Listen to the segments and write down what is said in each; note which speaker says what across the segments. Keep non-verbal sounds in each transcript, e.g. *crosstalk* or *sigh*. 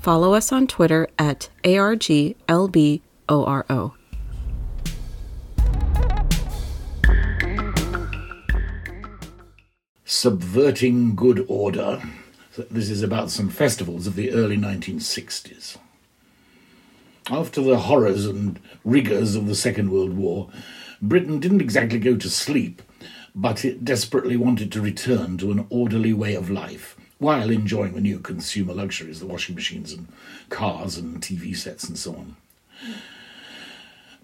Speaker 1: follow us on Twitter at ARGLBORO.
Speaker 2: Subverting Good Order. This is about some festivals of the early 1960s. After the horrors and rigours of the Second World War, Britain didn't exactly go to sleep, but it desperately wanted to return to an orderly way of life while enjoying the new consumer luxuries, the washing machines and cars and TV sets and so on.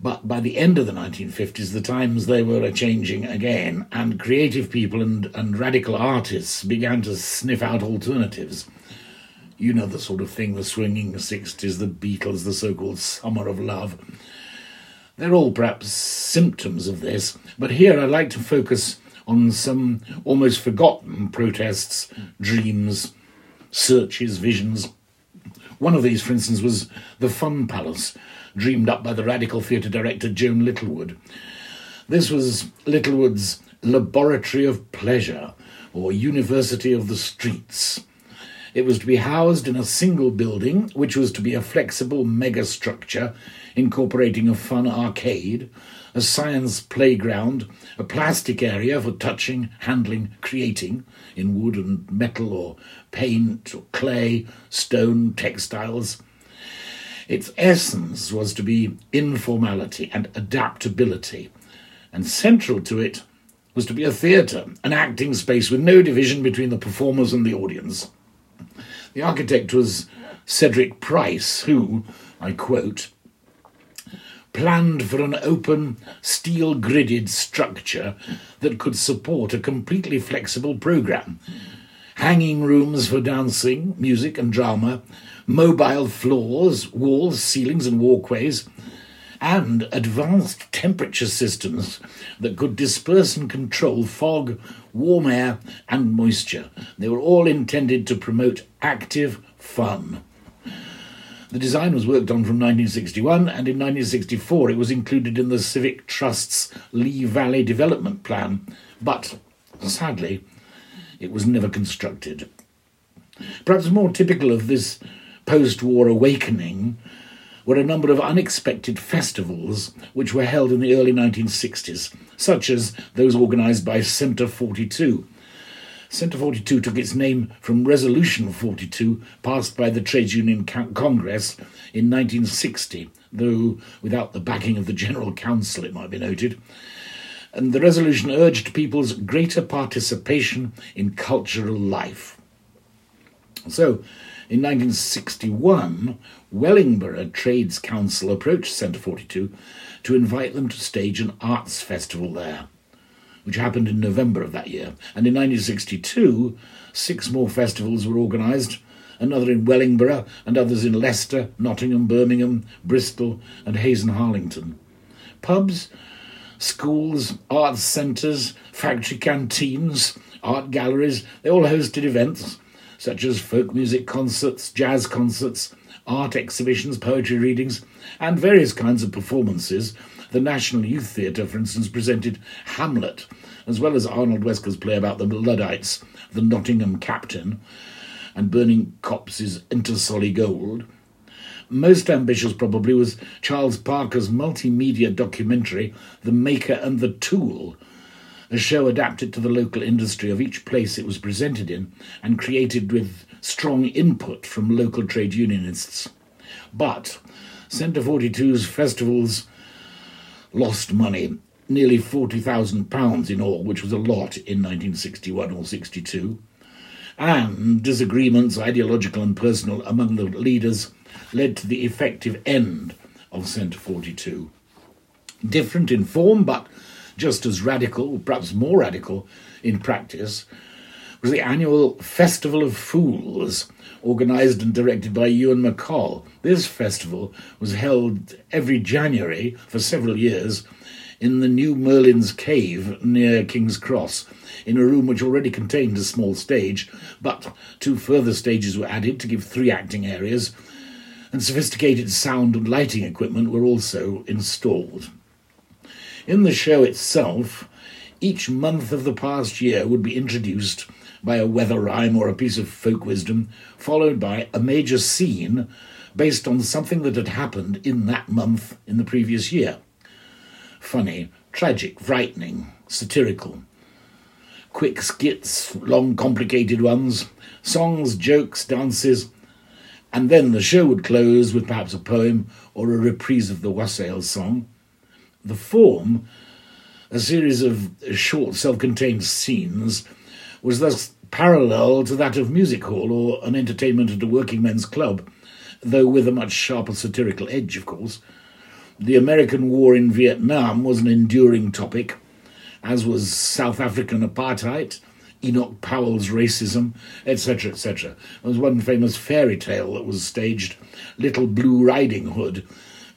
Speaker 2: But by the end of the 1950s, the times they were a changing again, and creative people and, and radical artists began to sniff out alternatives. You know the sort of thing the swinging 60s, the Beatles, the so called summer of love. They're all perhaps symptoms of this, but here I'd like to focus on some almost forgotten protests, dreams, searches, visions. One of these, for instance, was the Fun Palace, dreamed up by the radical theatre director Joan Littlewood. This was Littlewood's Laboratory of Pleasure, or University of the Streets. It was to be housed in a single building, which was to be a flexible megastructure incorporating a fun arcade, a science playground, a plastic area for touching, handling, creating in wood and metal or paint or clay, stone, textiles, its essence was to be informality and adaptability, and central to it was to be a theatre, an acting space with no division between the performers and the audience. The architect was Cedric Price, who, I quote, planned for an open, steel gridded structure that could support a completely flexible programme. Hanging rooms for dancing, music, and drama, mobile floors, walls, ceilings, and walkways, and advanced temperature systems that could disperse and control fog, warm air, and moisture. They were all intended to promote active fun. The design was worked on from 1961, and in 1964 it was included in the Civic Trust's Lee Valley Development Plan, but sadly, it was never constructed. Perhaps more typical of this post war awakening were a number of unexpected festivals which were held in the early 1960s, such as those organised by Centre 42. Centre 42 took its name from Resolution 42, passed by the Trades Union Congress in 1960, though without the backing of the General Council, it might be noted. And the resolution urged people's greater participation in cultural life. So, in 1961, Wellingborough Trades Council approached Centre 42 to invite them to stage an arts festival there, which happened in November of that year. And in 1962, six more festivals were organised, another in Wellingborough and others in Leicester, Nottingham, Birmingham, Bristol, and Hayes and Harlington. Pubs, schools, arts centres, factory canteens, art galleries, they all hosted events such as folk music concerts, jazz concerts, art exhibitions, poetry readings, and various kinds of performances. The National Youth Theatre, for instance, presented Hamlet, as well as Arnold Wesker's play about the Luddites, The Nottingham Captain, and Bernard Kops's Ingersoll Gold. Most ambitious, probably, was Charles Parker's multimedia documentary, The Maker and the Tool, a show adapted to the local industry of each place it was presented in and created with strong input from local trade unionists. But Centre 42's festivals lost money, nearly £40,000 in all, which was a lot in 1961 or 62. And disagreements, ideological and personal, among the leaders led to the effective end of Centre 42. Different in form, but just as radical, perhaps more radical in practice, was the annual Festival of Fools, organised and directed by Ewan MacColl. This festival was held every January for several years in the New Merlin's Cave near King's Cross, in a room which already contained a small stage, but two further stages were added to give three acting areas, and sophisticated sound and lighting equipment were also installed. In the show itself, each month of the past year would be introduced by a weather rhyme or a piece of folk wisdom, followed by a major scene based on something that had happened in that month in the previous year. Funny, tragic, frightening, satirical. Quick skits, long complicated ones, songs, jokes, dances, and then the show would close with perhaps a poem or a reprise of the Wassail song. The form, a series of short self contained scenes, was thus parallel to that of music hall or an entertainment at a working men's club, though with a much sharper satirical edge, of course. The American war in Vietnam was an enduring topic, as was South African apartheid, Enoch Powell's racism, etc., etc. There was one famous fairy tale that was staged, Little Blue Riding Hood,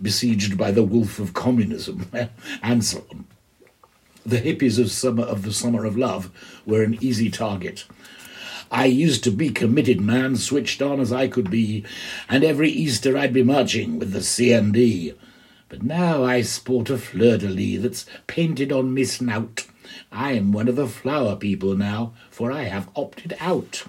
Speaker 2: besieged by the wolf of communism, *laughs* and so on. The hippies of summer of the summer of love were an easy target. I used to be committed man, switched on as I could be, and every Easter I'd be marching with the CND. But now I sport a fleur-de-lis that's painted on me snout. I am one of the flower people now, for I have opted out.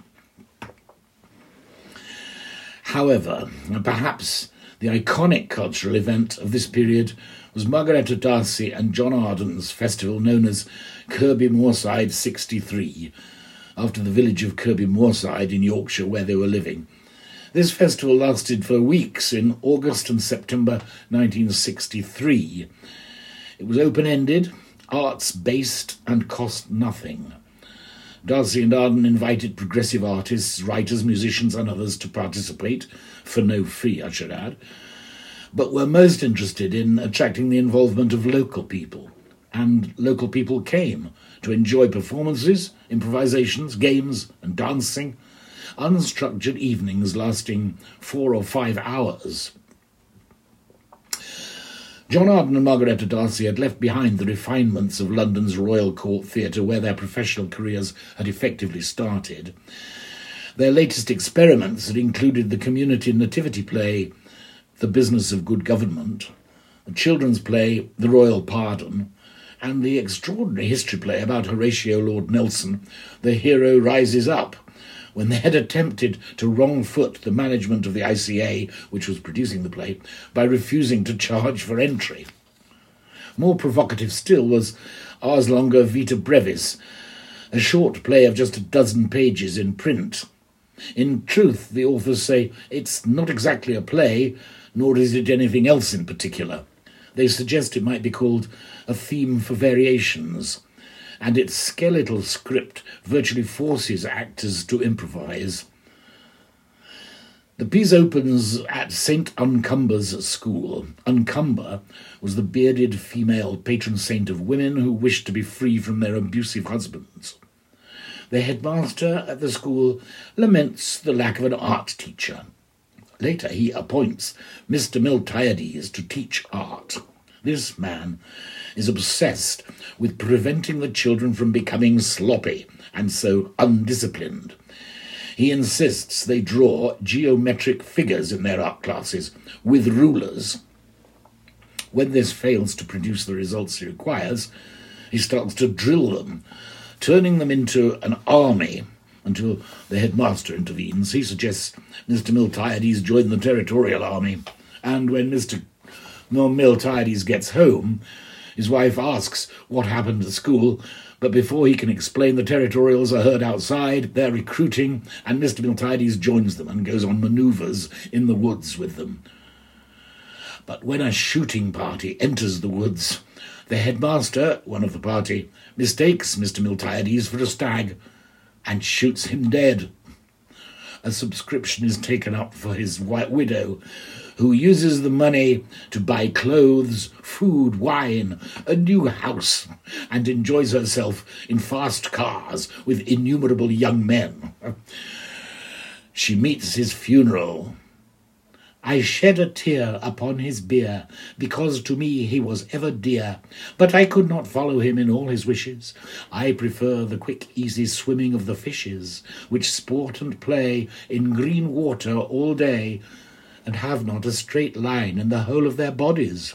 Speaker 2: However, perhaps the iconic cultural event of this period was Margaretta D'Arcy and John Arden's festival known as Kirby Moorside 63, after the village of Kirby Moorside in Yorkshire where they were living. This festival lasted for weeks in August and September 1963. It was open ended, arts based, and cost nothing. D'Arcy and Arden invited progressive artists, writers, musicians, and others to participate, for no fee, I should add, but were most interested in attracting the involvement of local people. And local people came to enjoy performances, improvisations, games, and dancing, unstructured evenings lasting four or five hours. John Arden and Margaretta D'Arcy had left behind the refinements of London's Royal Court Theatre, where their professional careers had effectively started. Their latest experiments had included the community nativity play, The Business of Good Government, the children's play, The Royal Pardon, and the extraordinary history play about Horatio Lord Nelson, The Hero Rises Up, when they had attempted to wrong foot the management of the ICA, which was producing the play, by refusing to charge for entry. More provocative still was Ars Longa Vita Brevis, a short play of just a dozen pages in print. In truth, the authors say it's not exactly a play, nor is it anything else in particular. They suggest it might be called a theme for variations and its skeletal script virtually forces actors to improvise. The piece opens at St. Uncumber's school. Uncumber was the bearded female patron saint of women who wished to be free from their abusive husbands. The headmaster at the school laments the lack of an art teacher. Later, he appoints Mr. Miltiades to teach art. This man is obsessed with preventing the children from becoming sloppy and so undisciplined. He insists they draw geometric figures in their art classes with rulers. When this fails to produce the results he requires, he starts to drill them, turning them into an army until the headmaster intervenes. He suggests Mr. Miltiades join the territorial army, and when Mr. Miltiades gets home, his wife asks what happened at school, but before he can explain, the territorials are heard outside, they're recruiting, and Mr. Miltiades joins them and goes on manoeuvres in the woods with them. But when a shooting party enters the woods, the headmaster, one of the party, mistakes Mr. Miltiades for a stag and shoots him dead. a subscription is taken up for his white widow, who uses the money to buy clothes, food, wine, a new house, and enjoys herself in fast cars with innumerable young men. She meets his funeral. I shed a tear upon his bier, because to me he was ever dear. But I could not follow him in all his wishes. I prefer the quick, easy swimming of the fishes, which sport and play in green water all day, and have not a straight line in the whole of their bodies.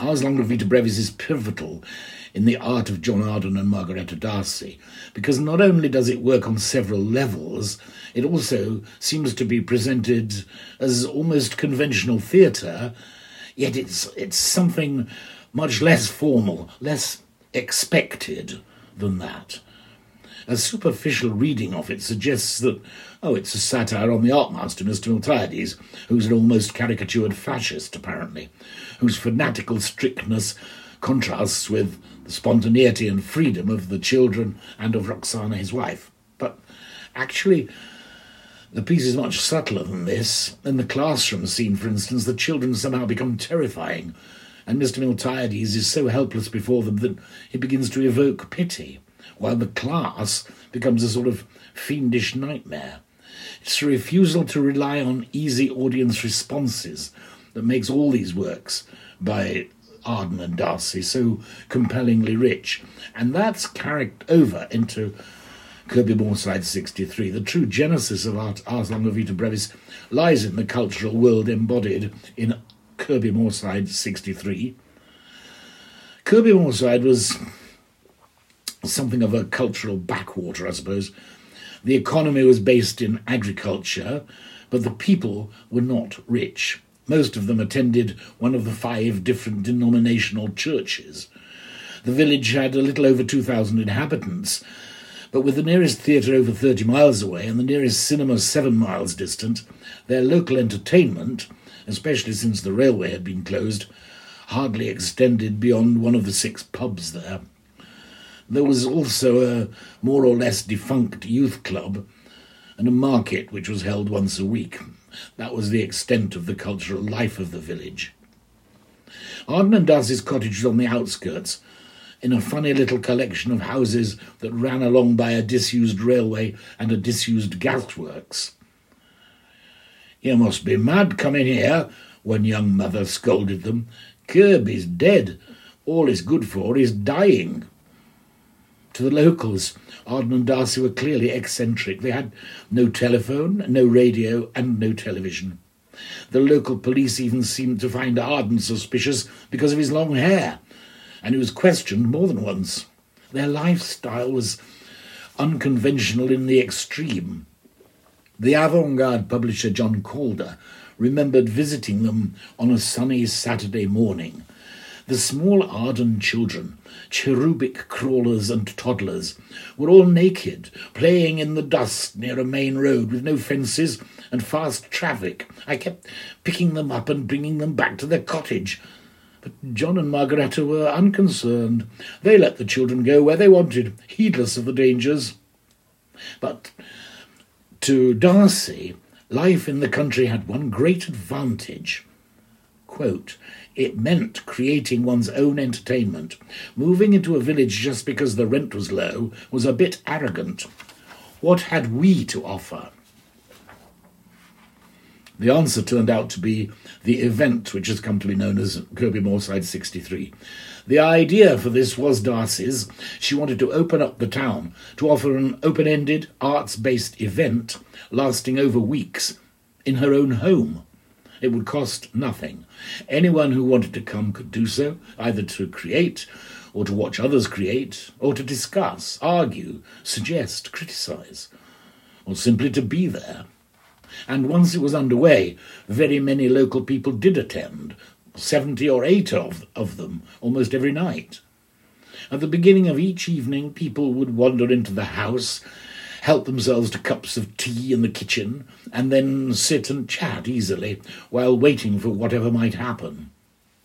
Speaker 2: Ars Longa Vita Brevis is pivotal in the art of John Arden and Margaretta D'Arcy, because not only does it work on several levels, it also seems to be presented as almost conventional theatre, yet it's, it's something much less formal, less expected than that. A superficial reading of it suggests that, oh, it's a satire on the art master, Mr. Miltiades, who's an almost caricatured fascist, apparently, whose fanatical strictness contrasts with the spontaneity and freedom of the children and of Roxana, his wife. But actually, the piece is much subtler than this. In the classroom scene, for instance, the children somehow become terrifying, and Mr. Miltiades is so helpless before them that he begins to evoke pity while the class becomes a sort of fiendish nightmare. It's a refusal to rely on easy audience responses that makes all these works by Arden and D'Arcy so compellingly rich. And that's carried over into Kirby Moorside 63. The true genesis of Art, Ars Longa Vita Brevis lies in the cultural world embodied in Kirby Moorside 63. Kirby Moorside was something of a cultural backwater, I suppose. The economy was based in agriculture, but the people were not rich. Most of them attended one of the five different denominational churches. The village had a little over 2,000 inhabitants, but with the nearest theatre over 30 miles away and the nearest cinema seven miles distant, their local entertainment, especially since the railway had been closed, hardly extended beyond one of the six pubs there. There was also a more or less defunct youth club and a market which was held once a week. That was the extent of the cultural life of the village. Arden and D'Arcy's cottage was on the outskirts, in a funny little collection of houses that ran along by a disused railway and a disused gasworks. You must be mad coming here, one young mother scolded them. Kirby's dead. All he's good for is dying to the locals. Arden and D'Arcy were clearly eccentric. They had no telephone, no radio, and no television. The local police even seemed to find Arden suspicious because of his long hair, and he was questioned more than once. Their lifestyle was unconventional in the extreme. The avant garde publisher John Calder remembered visiting them on a sunny Saturday morning. The small Arden children cherubic crawlers and toddlers, were all naked, playing in the dust near a main road with no fences and fast traffic. I kept picking them up and bringing them back to their cottage. But John and Margaretta were unconcerned. They let the children go where they wanted, heedless of the dangers. But to D'Arcy, life in the country had one great advantage. Quote, it meant creating one's own entertainment. Moving into a village just because the rent was low was a bit arrogant. What had we to offer? The answer turned out to be the event which has come to be known as Kirby Moorside 63. The idea for this was D'Arcy's. She wanted to open up the town, to offer an open ended, arts based event lasting over weeks in her own home. It would cost nothing. Anyone who wanted to come could do so, either to create, or to watch others create, or to discuss, argue, suggest, criticize, or simply to be there. And once it was underway, very many local people did attend, 70 or 80 of, of them, almost every night. At the beginning of each evening, people would wander into the house help themselves to cups of tea in the kitchen, and then sit and chat easily while waiting for whatever might happen.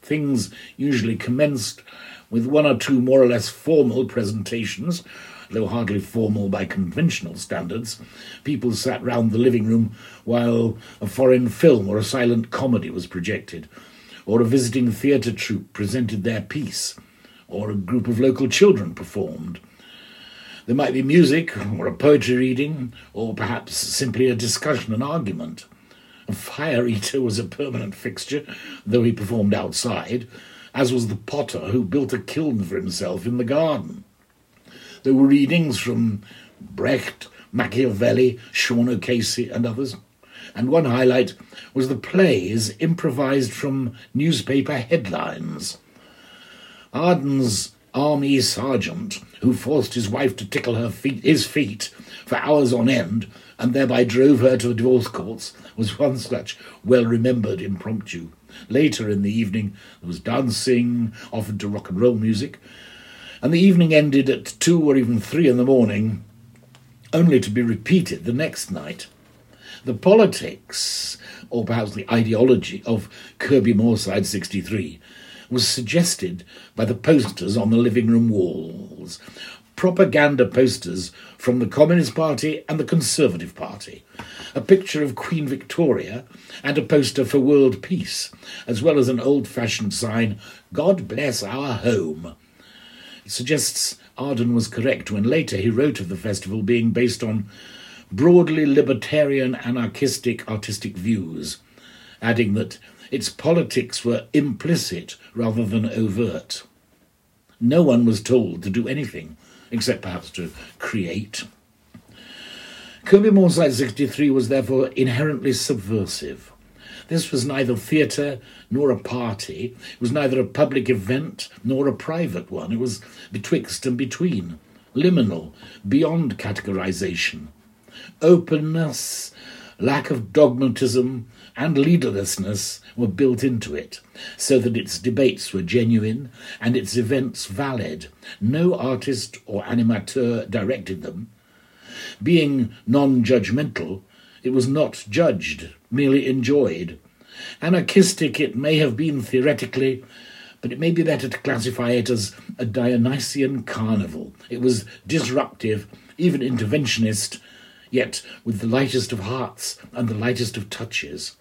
Speaker 2: Things usually commenced with one or two more or less formal presentations, though hardly formal by conventional standards, people sat round the living room while a foreign film or a silent comedy was projected, or a visiting theatre troupe presented their piece, or a group of local children performed. There might be music, or a poetry reading, or perhaps simply a discussion and argument. A fire eater was a permanent fixture, though he performed outside, as was the potter who built a kiln for himself in the garden. There were readings from Brecht, Machiavelli, Sean O'Casey, and others. And one highlight was the plays improvised from newspaper headlines. Arden's army sergeant, who forced his wife to tickle her feet, his feet for hours on end, and thereby drove her to the divorce courts, was one such well remembered impromptu. Later in the evening, there was dancing, often to rock and roll music, and the evening ended at two or even three in the morning, only to be repeated the next night. The politics, or perhaps the ideology, of Kirby Moorside 63 was suggested by the posters on the living room walls. Propaganda posters from the Communist Party and the Conservative Party, a picture of Queen Victoria, and a poster for world peace, as well as an old fashioned sign, God bless our home. It suggests Arden was correct when later he wrote of the festival being based on broadly libertarian anarchistic artistic views, adding that its politics were implicit rather than overt. No one was told to do anything, except perhaps to create. Kirby Moorside 63 was therefore inherently subversive. This was neither theatre nor a party. It was neither a public event nor a private one. It was betwixt and between, liminal, beyond categorization. Openness, lack of dogmatism, and leaderlessness were built into it, so that its debates were genuine and its events valid. No artist or animateur directed them. Being non judgmental, it was not judged, merely enjoyed. Anarchistic it may have been theoretically, but it may be better to classify it as a Dionysian carnival. It was disruptive, even interventionist, yet with the lightest of hearts and the lightest of touches.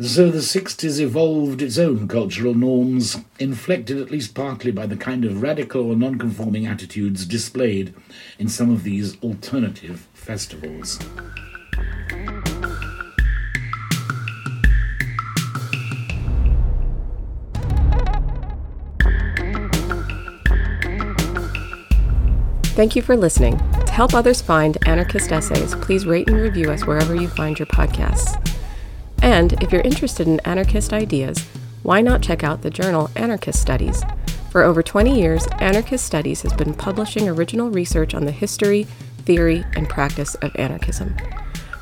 Speaker 2: So the 60s evolved its own cultural norms, inflected at least partly by the kind of radical or non-conforming attitudes displayed in some of these alternative festivals.
Speaker 1: Thank you for listening. To help others find anarchist essays, please rate and review us wherever you find your podcasts. And if you're interested in anarchist ideas, why not check out the journal Anarchist Studies? For over 20 years, Anarchist Studies has been publishing original research on the history, theory, and practice of anarchism.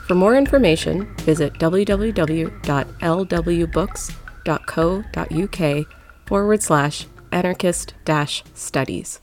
Speaker 1: For more information, visit www.lwbooks.co.uk forward slash anarchist studies.